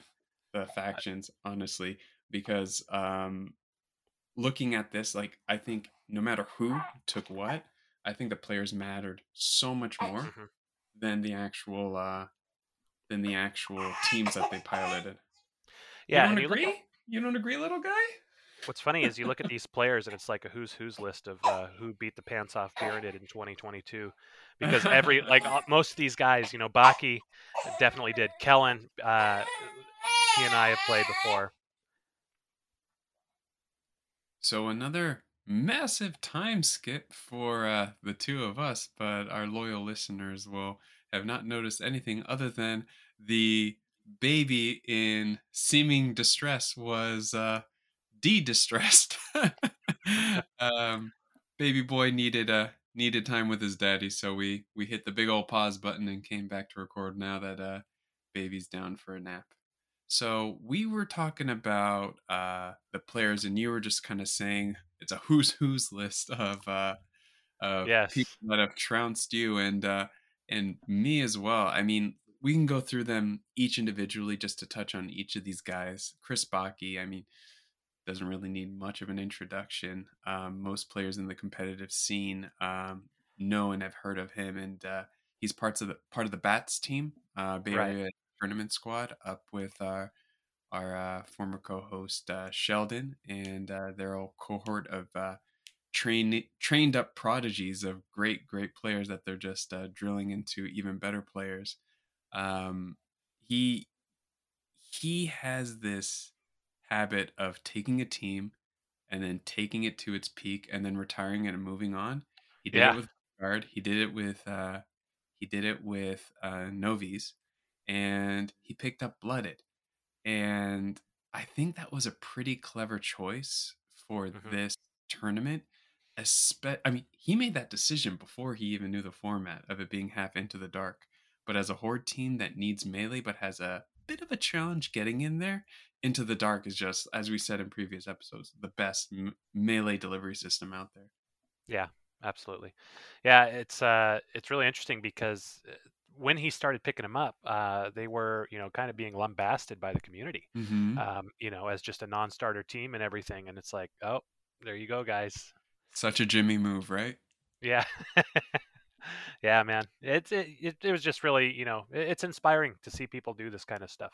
the factions, honestly, because um looking at this, like I think no matter who took what, I think the players mattered so much more Mhm. than the actual uh than the actual teams that they piloted. Yeah, you and you agree? You don't agree, little guy? what's funny is you look at these players and it's like a who's who's list of uh, who beat the pants off Beeranid in 2022, because every like most of these guys, you know, Baki definitely did. Kellen, uh, he and I have played before. So another massive time skip for uh, the two of us, but our loyal listeners will have not noticed anything other than the baby in seeming distress was uh, de-distressed. um, baby boy needed a needed time with his daddy, so we we hit the big old pause button and came back to record now that uh, baby's down for a nap. So we were talking about uh, the players, and you were just kind of saying it's a who's who's list of uh, of Yes. people that have trounced you. And uh, and me as well. I mean, we can go through them each individually just to touch on each of these guys. Chris Baki, I mean, doesn't really need much of an introduction. Um, most players in the competitive scene um, know and have heard of him, and uh, he's parts of the part of the Bats team, uh, Bay Right. Area tournament squad, up with our our uh, former co-host uh, Sheldon and uh, their whole cohort of uh, trained trained up prodigies of great great players that they're just uh, drilling into even better players. Um, he he has this habit of taking a team and then taking it to its peak and then retiring it and moving on. He did Yeah. it with guard. He did it with uh, he did it with uh, Novies, and he picked up Blooded. And I think that was a pretty clever choice for Mhm. this tournament. Espe- I mean, he made that decision before he even knew the format of it being half into the dark. But as a horde team that needs melee but has a bit of a challenge getting in there, into the dark is just, as we said in previous episodes, the best m- melee delivery system out there. Yeah, absolutely. Yeah, it's uh, it's really interesting because uh, when he started picking them up, uh, they were you know kind of being lambasted by the community, Mm-hmm. um, you know, as just a non-starter team and everything. And it's like, oh, there you go, guys. Such a Jimmy move, right? Yeah. yeah, man. It's it, it, it was just really, you know, it, it's inspiring to see people do this kind of stuff.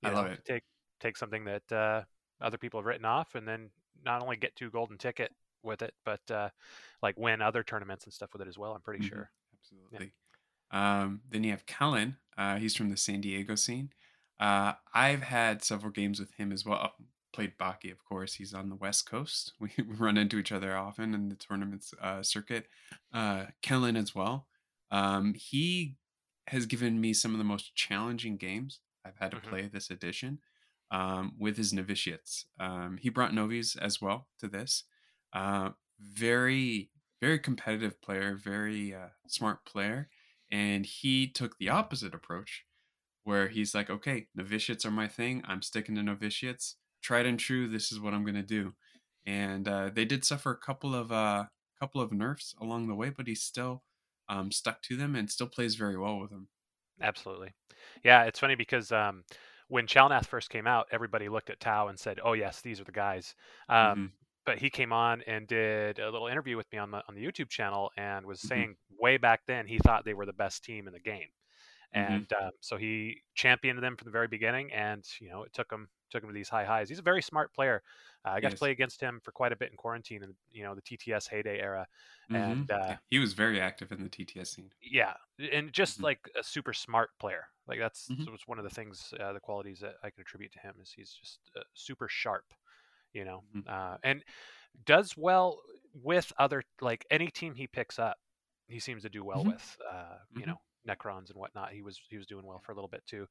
You I know, love it. Take take something that uh, other people have written off and then not only get to golden ticket with it, but uh, like win other tournaments and stuff with it as well. I'm pretty Mhm. sure. Absolutely. Um, then you have Kellen. Uh, he's from the San Diego scene. Uh, I've had several games with him as well. Played Baki, of course. He's on the West Coast. We, run into each other often in the tournaments uh, circuit. Uh, Kellen as well. Um, he has given me some of the most challenging games I've had to Mhm. play this edition um, with his novitiates. Um, he brought novies as well to this. Uh, very, very competitive player, very uh, smart player. And he took the opposite approach where he's like, okay, novitiates are my thing. I'm sticking to novitiates. Tried and true. This is what I'm going to do. And uh, they did suffer a couple of uh, couple of nerfs along the way, but he's still um, stuck to them and still plays very well with them. Absolutely. Yeah, it's funny because um, when Chalnath first came out, everybody looked at Tau and said, "Oh yes, these are the guys." Um, Mhm. But he came on and did a little interview with me on the on the YouTube channel and was Mhm. saying way back then he thought they were the best team in the game, Mhm. and um, so he championed them from the very beginning. And you know, it took him took him to these high highs. He's a very smart player. Uh, I got Yes. to play against him for quite a bit in quarantine and you know the TTS heyday era. Mhm. And uh, Yeah, he was very active in the TTS scene. yeah, and just Mhm. like a super smart player. Like that's was one of the things, uh, the qualities that I can attribute to him is he's just uh, super sharp, you know, Mhm. uh, and does well with other like any team he picks up. He seems to do well Mhm. with, uh, you know, Necrons and whatnot. He was he was doing well for a little bit too,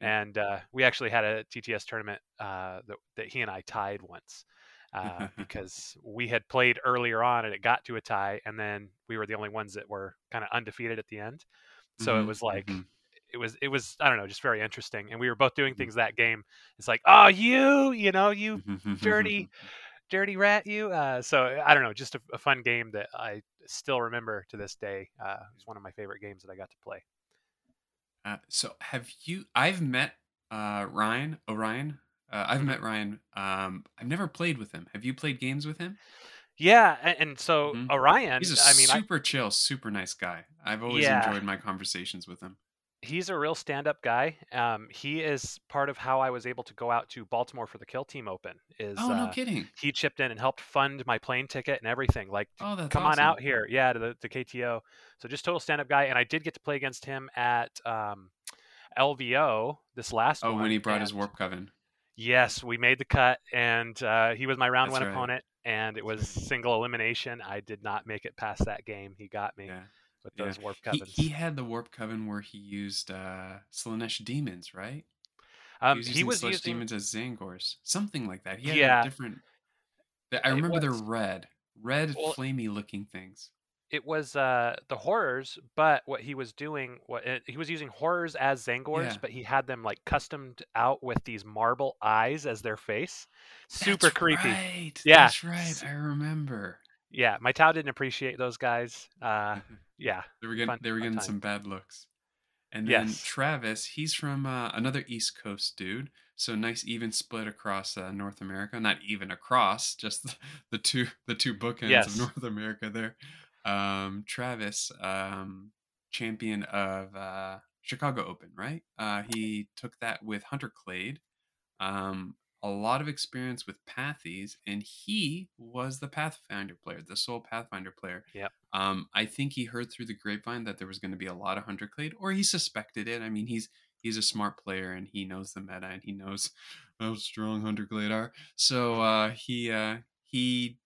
and uh, we actually had a TTS tournament uh, that that he and I tied once. Uh, because we had played earlier on and it got to a tie, and then we were the only ones that were kind of undefeated at the end. So it Mhm, was like mhm. it was it was I don't know, just very interesting. And we were both doing Mhm. things that game. It's like, oh, you, you know, you Mm-hmm. dirty, dirty rat, you. Uh, so I don't know, just a, a fun game that I still remember to this day. Uh, it's one of my favorite games that I got to play. Uh, so have you? I've met uh, Ryan Orion. Uh, I've Mhm. met Ryan. Um, I've never played with him. Have you played games with him? Yeah, and, and so Mhm. Orion, He's a I mean, I, super chill, super nice guy. I've always Yeah. enjoyed my conversations with him. He's a real stand-up guy. Um, he is part of how I was able to go out to Baltimore for the Kill Team Open. Is Oh, no uh, kidding. he chipped in and helped fund my plane ticket and everything. Like, Oh, come on out here, yeah, to the to KTO. So just total stand-up guy, and I did get to play against him at um, LVO this last Oh, one. when he brought his warp coven. Yes, we made the cut, and uh, he was my round That's one right. opponent, and it was single elimination. I did not make it past that game. He got me Yeah. With yeah. those warp He, covens. he had the warp coven where he used uh, Slaanesh demons, right? um, he was he using was using demons as Tzaangors, something like that. He had Yeah. different. I remember they're red, red, Well- flamey looking things. it was uh, the horrors, but what he was doing, what uh, he was using horrors as Tzaangors, Yeah. but he had them like customed out with these marble eyes as their face. Super That's creepy. Right. Yeah. That's right. I remember. Yeah, my Tau didn't appreciate those guys. Uh, yeah, they were getting fun- they were getting time. some bad looks. And then Yes. Travis, he's from uh, another East Coast dude. So nice even split across uh, North America. Not even across, just the, the two the two bookends Yes. of North America there. Um, Travis, um, champion of uh, Chicago Open, right? Uh, he took that with Hunter Clade. Um, a lot of experience with Pathies, and he was the Pathfinder player, the sole Pathfinder player. Yep. Um, I think he heard through the grapevine that there was going to be a lot of Hunter Clade, or he suspected it. I mean, he's he's a smart player and he knows the meta and he knows how strong Hunter Clade are. So uh, he uh, he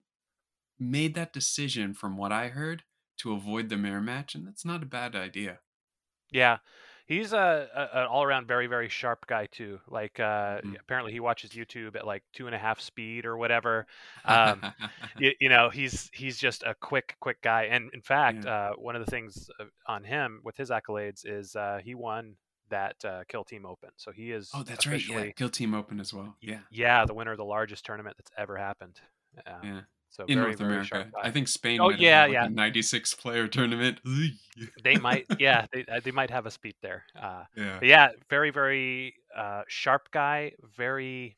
made that decision, from what I heard, to avoid the mirror match, and that's not a bad idea. Yeah, he's a, a an all around very very sharp guy too. Like uh, Mhm. apparently he watches YouTube at like two and a half speed or whatever. Um, you, you know he's he's just a quick quick guy. And in fact, uh, one of the things uh, on him with his accolades is uh, he won that uh, Kill Team Open. So he is oh, that's right. Yeah, Kill Team Open as well. Yeah, yeah the winner of the largest tournament that's ever happened. Um, yeah. So In very, North very America. I think Spain. Oh, yeah, yeah. a 96 player tournament. they might yeah they uh, they might have a speed there. Uh, yeah. Yeah, very, very uh, sharp guy, very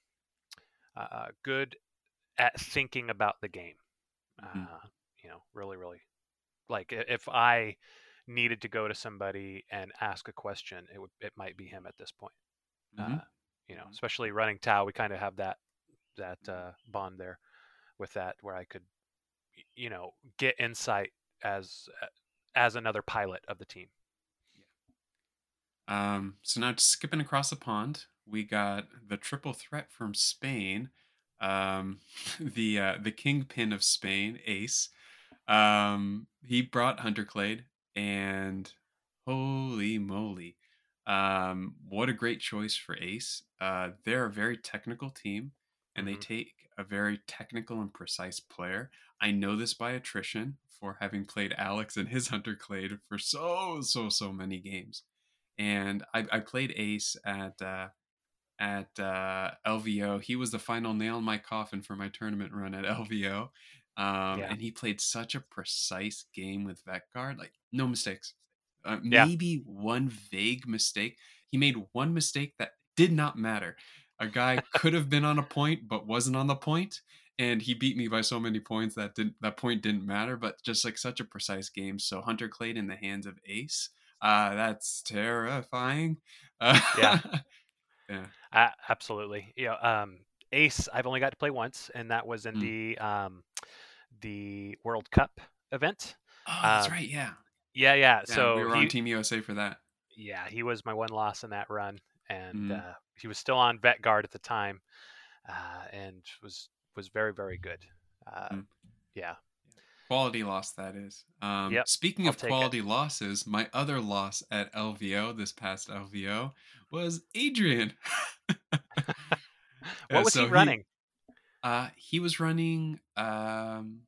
uh, good at thinking about the game. Uh, you know, really, really like if I needed to go to somebody and ask a question, it would it might be him at this point. Mhm. Uh, you know, especially running Tau, we kind of have that that uh, bond there with that where I could, you know, get insight as uh, as another pilot of the team. Um, so now skipping across the pond, we got the triple threat from Spain. Um, the uh, the kingpin of Spain, Ace. Um, he brought Hunter Clade, and holy moly, um, what a great choice for Ace. Uh, they're a very technical team, and Mhm. they take a very technical and precise player. I know this by attrition for having played Alex and his Hunter Clade for so so so many games and I, I played Ace at uh, at uh, LVO. He was the final nail in my coffin for my tournament run at LVO, um, Yeah. and he played such a precise game with Vetguard, like no mistakes. Uh, Yeah. maybe one vague mistake. He made one mistake that did not matter. A guy could have been on a point but wasn't on the point, and he beat me by so many points that didn't that point didn't matter. But just like such a precise game. So Hunter Clade in the hands of Ace. Uh, that's terrifying. Uh, Yeah. yeah. Uh, absolutely. Yeah, um, Ace, I've only got to play once, and that was in Mm. the um, the World Cup event. Oh, that's Um, right. Yeah. Yeah, yeah. Yeah, so we were he, on Team USA for that. yeah, he was my one loss in that run, and Mhm. uh, he was still on vet guard at the time, uh, and was was very very good. Uh, Mm. Yeah, Quality loss, that is. Um, Yep, Speaking I'll of take it. quality losses, my other loss at LVO this past LVO was Adrian. what Uh, was so he running? Uh, he was running. Um,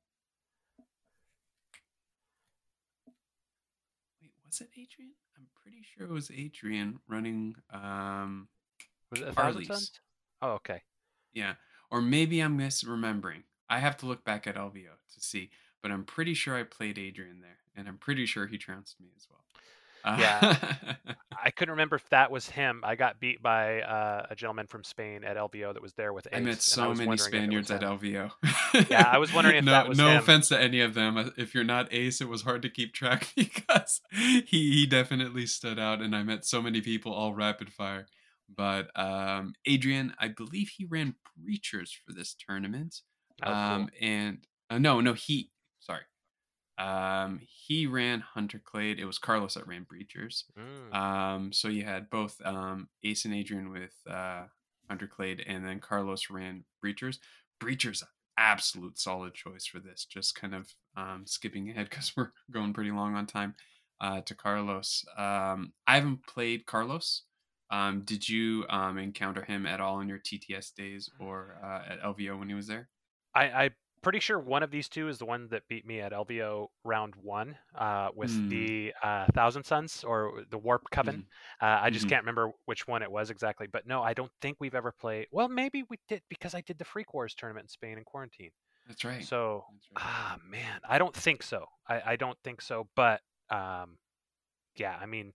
wait, was it Adrian? I'm pretty sure it was Adrian running. Um, Was it a thousand sons? Oh, okay. yeah, or maybe I'm misremembering. I have to look back at LVO to see, but I'm pretty sure I played Adrian there, and I'm pretty sure he trounced me as well. Uh, I couldn't remember if that was him. I got beat by uh, a gentleman from Spain at LVO that was there with Ace. I met so was many wondering if it Spaniards at. LVO. Yeah, I was wondering if no, that was no him. offense to any of them. Uh, If you're not Ace, it was hard to keep track because he he definitely stood out, and I met so many people all rapid fire. But um, Adrian, I believe he ran Breachers for this tournament. Oh, cool. um, and uh, no, no, he sorry. Um, he ran Hunter Clade. It was Carlos that ran Breachers. Mm. Um, so you had both um, Ace and Adrian with uh, Hunter Clade, and then Carlos ran Breachers. Breachers, absolute solid choice for this. Just kind of um, skipping ahead because we're going pretty long on time uh, to Carlos. Um, I haven't played Carlos. Um, did you um, encounter him at all in your TTS days or uh, at LVO when he was there? I, I'm pretty sure one of these two is the one that beat me at LVO round one uh, with Mm. the uh, Thousand Sons or the Warp Coven. Uh, I just Mhm. can't remember which one it was exactly. But no, I don't think we've ever played. Well, maybe we did because I did the Freak Wars tournament in Spain in quarantine. That's right. So That's right. ah man, I don't think so. I, I don't think so. But um, yeah, I mean,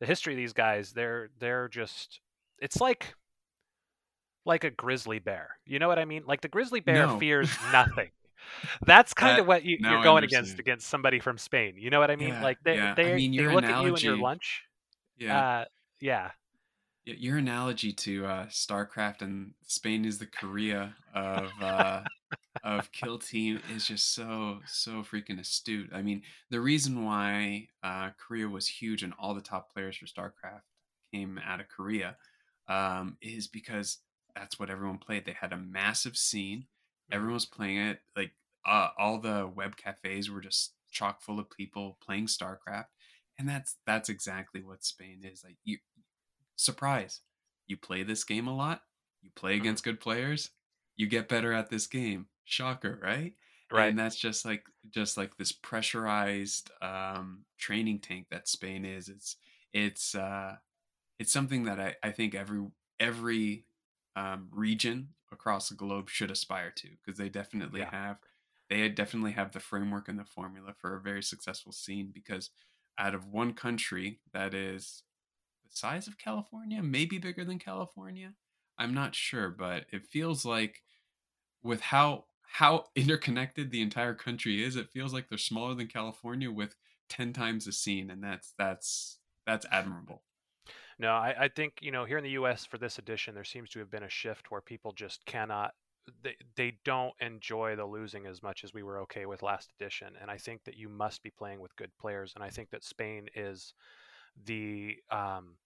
the history of these guys, they're they're just it's like like a grizzly bear. You know what I mean? Like the grizzly bear No. fears nothing. That's kind That- of what you, you're going against against somebody from Spain. You know what I mean? Yeah, like they yeah. I they, mean, they look at you and your lunch. Yeah. Uh, yeah. Your analogy to uh, StarCraft and Spain is the Korea of uh, of Kill Team is just so so freaking astute. I mean, the reason why uh, Korea was huge and all the top players for StarCraft came out of Korea um, is because that's what everyone played. They had a massive scene. Everyone was playing it. Like uh, all the web cafes were just chock full of people playing StarCraft, and that's that's exactly what Spain is. Like you, surprise, you play this game a lot. You play Mhm. against good players. You get better at this game. Shocker, right? Right. And that's just like just like this pressurized um, training tank that Spain is. It's it's uh, it's something that I, I think every every um, region across the globe should aspire to because they definitely Yeah. have they definitely have the framework and the formula for a very successful scene because out of one country that is the size of California, maybe bigger than California, I'm not sure, but it feels like with how how interconnected the entire country is, it feels like they're smaller than California with 10 times the scene and that's that's that's admirable. No, I, I think you know here in the U.S. for this edition, there seems to have been a shift where people just cannot. They, they don't enjoy the losing as much as we were okay with last edition, and I think that you must be playing with good players, and I think that Spain is the um,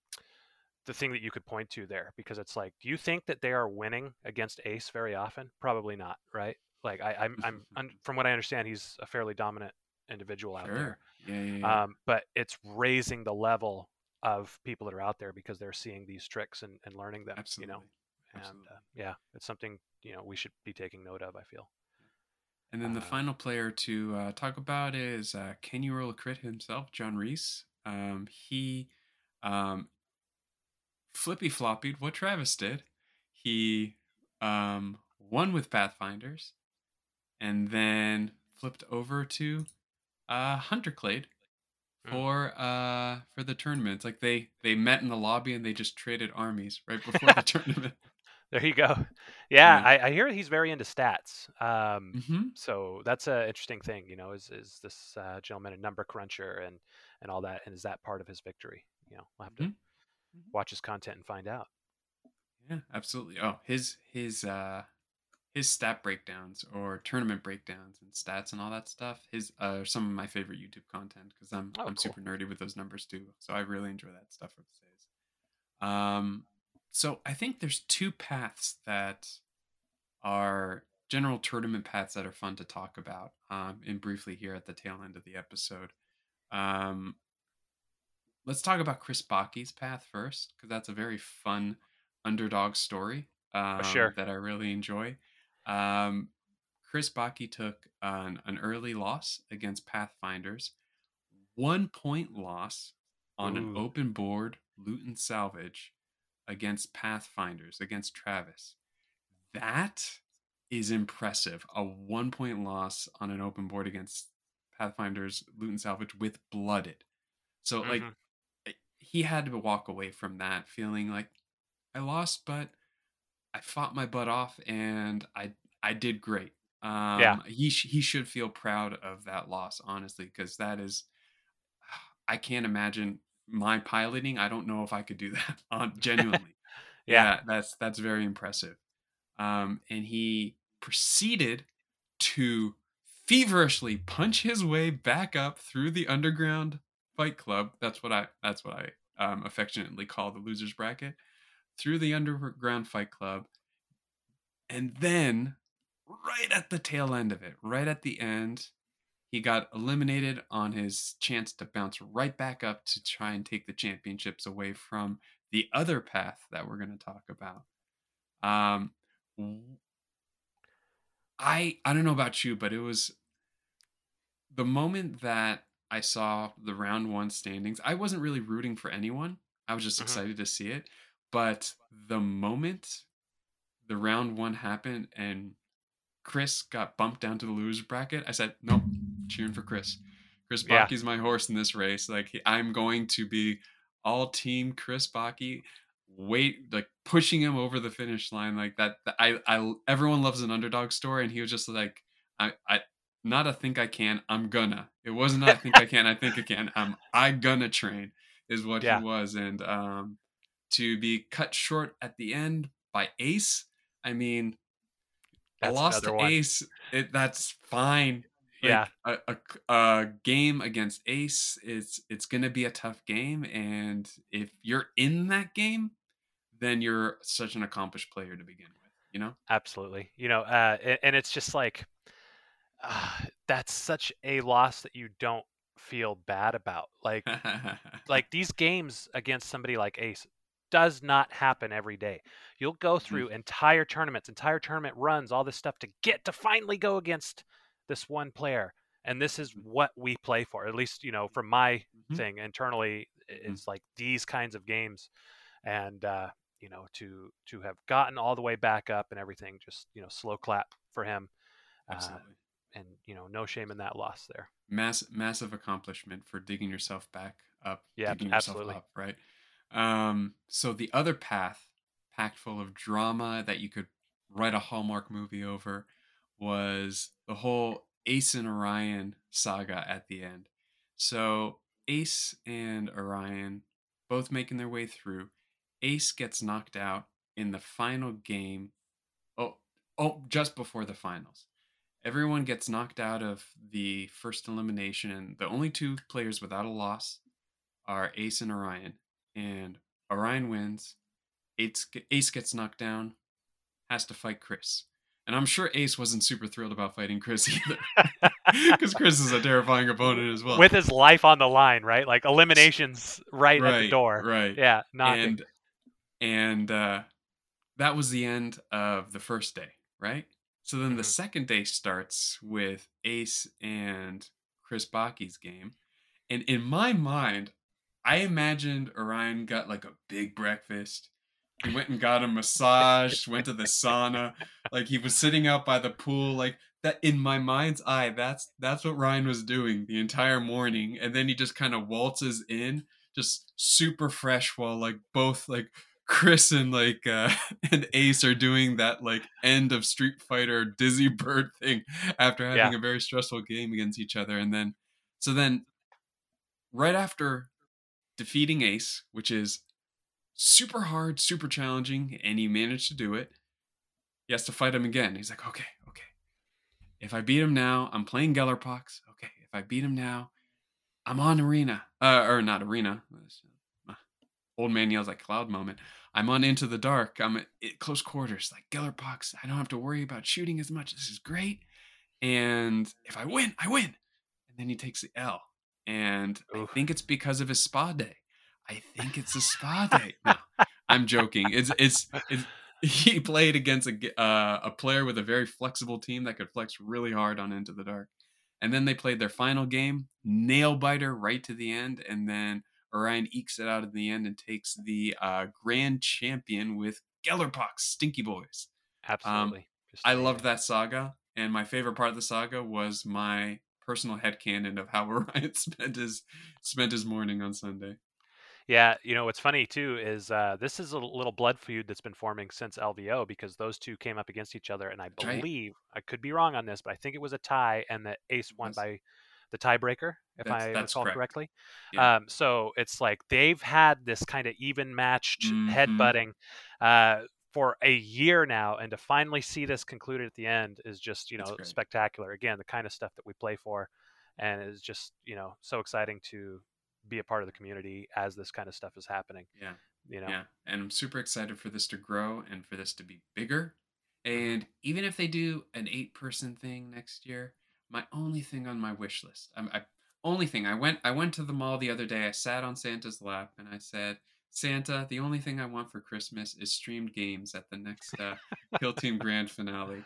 the thing that you could point to there because it's like, do you think that they are winning against Ace very often? Probably not, right? Like I, I'm, I'm from what I understand, he's a fairly dominant individual out there. Sure. Yeah, yeah, yeah. Um, but it's raising the level of people that are out there because they're seeing these tricks and, and learning them. Absolutely. You know, and Absolutely. uh, yeah, it's something you know we should be taking note of. I feel. And then the Uh, final player to uh, talk about is uh, Can You Roll a Crit himself, John Reese. Um, he um, flippy floppied what Travis did. He um, won with Pathfinders and then flipped over to uh, Hunter Clade Hmm. for uh for the tournament. It's like they they met in the lobby and they just traded armies right before the tournament. There you go. Yeah, Yeah. I, I hear he's very into stats. Um, hmm so that's an interesting thing. You know, is is this uh, gentleman a number cruncher and and all that, and is that part of his victory? You know, we'll have to Mhm. watch his content and find out. Yeah, absolutely. Oh, his his uh his stat breakdowns or tournament breakdowns and stats and all that stuff. His uh are some of my favorite YouTube content because I'm Oh, I'm cool. super nerdy with those numbers too. So I really enjoy that stuff. Um, so I think there's two paths that are general tournament paths that are fun to talk about. Um, and briefly here at the tail end of the episode. Um, let's talk about Chris Baki's path first because that's a very fun underdog story um, sure. that I really enjoy. Um, Chris Baki took an, an early loss against Pathfinders, one point loss on an open board loot and salvage against Pathfinders against Travis. That is impressive. A one point loss on an open board against Pathfinders loot and salvage with blooded. So like Mhm. he had to walk away from that feeling like I lost, but I fought my butt off and I I did great. Um, Yeah. he sh- he should feel proud of that loss, honestly, because that is I can't imagine my piloting. I don't know if I could do that on genuinely. Yeah. that's that's very impressive. Um, and he proceeded to feverishly punch his way back up through the underground fight club. That's what I that's what I um, affectionately call the losers bracket. Through the underground fight club, and then right at the tail end of it, right at the end, he got eliminated on his chance to bounce right back up to try and take the championships away from the other path that we're going to talk about. Um, I I don't know about you, but it was the moment that I saw the round one standings. I wasn't really rooting for anyone. I was just Mhm. excited to see it. But the moment the round one happened and Chris got bumped down to the loser bracket, I said, nope, cheering for Chris. Chris Yeah. My horse in this race. Like I'm going to be all team Chris Baki. Wait, like pushing him over the finish line like that. I, I, everyone loves an underdog story, and he was just like, I, I, not a think I can. I'm gonna. It wasn't I think I can. I think I can. I'm, I gonna train is what Yeah. he was, and um, to be cut short at the end by Ace. I mean, a That's loss another to one. Ace. It, that's fine. Like, Yeah. a, a, a game against Ace is it's gonna be a tough game, and if you're in that game, then you're such an accomplished player to begin with. You know. Absolutely. You know, uh, a- and it's just like uh, that's such a loss that you don't feel bad about. Like, like these games against somebody like Ace does not happen every day. You'll go through entire tournaments, entire tournament runs, all this stuff to get to finally go against this one player. And this is what we play for. At least, you know, from my Mhm. thing internally, Mhm. it's like these kinds of games. And uh, you know, to to have gotten all the way back up and everything, just you know, slow clap for him. Uh, and you know, no shame in that loss there. Mass, massive accomplishment for digging yourself back up. Yeah, digging yourself absolutely. up, right? Um, so the other path, packed full of drama that you could write a Hallmark movie over, was the whole Ace and Orion saga at the end. So Ace and Orion both making their way through. Ace gets knocked out in the final game. Oh, oh, just before the finals. Everyone gets knocked out of the first elimination, and the only two players without a loss are Ace and Orion. And Orion wins. Ace, Ace gets knocked down, has to fight Chris. And I'm sure Ace wasn't super thrilled about fighting Chris either. Because Chris is a terrifying opponent as well. With his life on the line, right? Like eliminations right, at the door. Right. Yeah, not and and uh, that was the end of the first day, right? So then the Mhm. second day starts with Ace and Chris Baki's game, and in my mind, I imagined Orion got like a big breakfast. He went and got a massage, went to the sauna, like he was sitting out by the pool, like that. In my mind's eye, that's that's what Ryan was doing the entire morning, and then he just kind of waltzes in just super fresh while like both like Chris and like uh and Ace are doing that like end of Street Fighter Dizzy Bird thing after having Yeah. a very stressful game against each other and then so then right after defeating Ace which is super hard super challenging and he managed to do it he has to fight him again he's like okay okay if I beat him now I'm playing Gellerpox okay if I beat him now I'm on arena, uh, or not arena. Old man yells like cloud moment. I'm on into the dark. I'm at close quarters, like Gellerpox. I don't have to worry about shooting as much. This is great. And if I win, I win. And then he takes the L. And. I think it's because of his spa day. I think it's a spa day. No, I'm joking. It's it's, it's he played against a uh, a player with a very flexible team that could flex really hard on Into the Dark. And then they played their final game, nail biter right to the end, and then Orion ekes it out in the end and takes the uh, grand champion with Gellerpox, Stinky Boys. absolutely. Just I loved that saga, and my favorite part of the saga was my personal headcanon of how Orion spent his spent his morning on Sunday. Yeah, you know what's funny too is uh, this is a little blood feud that's been forming since LVO because those two came up against each other, and I That's right. believe I could be wrong on this, but I think it was a tie, and that Ace won by the tiebreaker, if That's- I that's recall correct. correctly. Yeah. Um, so it's like they've had this kind of even matched Mhm. headbutting uh, for a year now, and to finally see this concluded at the end is just you know great. spectacular. Again, the kind of stuff that we play for, and it's just you know so exciting to be a part of the community as this kind of stuff is happening. Yeah. You know, Yeah, and I'm super excited for this to grow and for this to be bigger. And even if they do an eight person thing next year, my only thing on my wish list, I'm, I only thing I went I went to the mall the other day. I sat on Santa's lap and I said, Santa, the only thing I want for Christmas is streamed games at the next uh, Kill Team Grand Finale.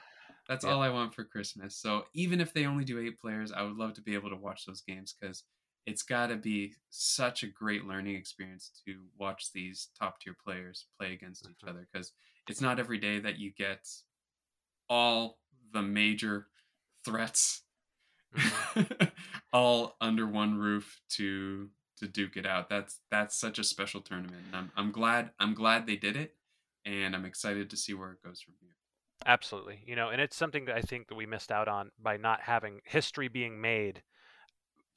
That's Yeah. all I want for Christmas. So even if they only do eight players, I would love to be able to watch those games because it's got to be such a great learning experience to watch these top tier players play against each Mhm. other because it's not every day that you get all the major threats all under one roof to to duke it out. That's that's such a special tournament. And I'm I'm glad I'm glad they did it and I'm excited to see where it goes from here. Absolutely. You know, and it's something that I think that we missed out on by not having history being made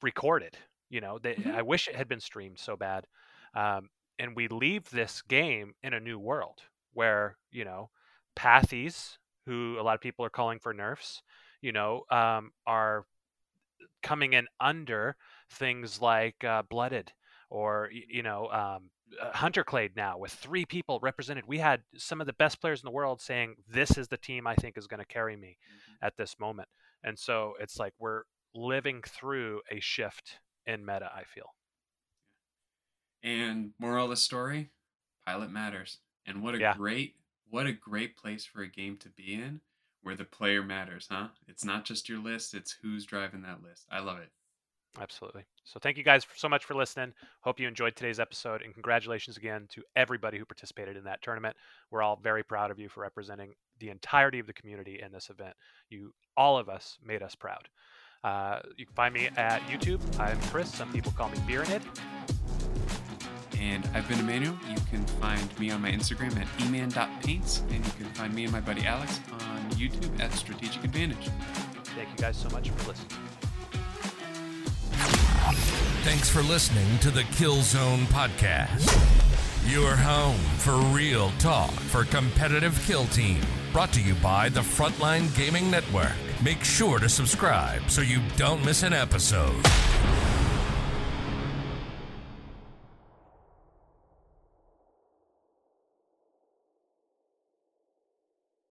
recorded. You know, they, Mhm. I wish it had been streamed so bad. Um, and we leave this game in a new world where, you know, pathies, who a lot of people are calling for nerfs, you know, um, are coming in under things like uh, Blooded or, you know, um, uh, Hunter Clade now with three people represented. We had some of the best players in the world saying, This is the team I think is going to carry me at this moment. And so it's like we're living through a shift in meta, I feel. And moral of the story, pilot matters. And what a Yeah. great what a great place for a game to be in where the player matters, huh? It's not just your list, it's who's driving that list. I love it. Absolutely. So thank you guys so much for listening. Hope you enjoyed today's episode and congratulations again to everybody who participated in that tournament. We're all very proud of you for representing the entirety of the community in this event. You all of us made us proud. Uh, you can find me at YouTube. I'm Chris. Some people call me Beeranid. And I've been Emmanuel. You can find me on my Instagram at eman.paints, and you can find me and my buddy Alex on YouTube at Strategic Advantage. Thank you guys so much for listening. Thanks for listening to the Killzone Podcast. Your home for real talk for competitive kill team. Brought to you by the Frontline Gaming Network. Make sure to subscribe so you don't miss an episode.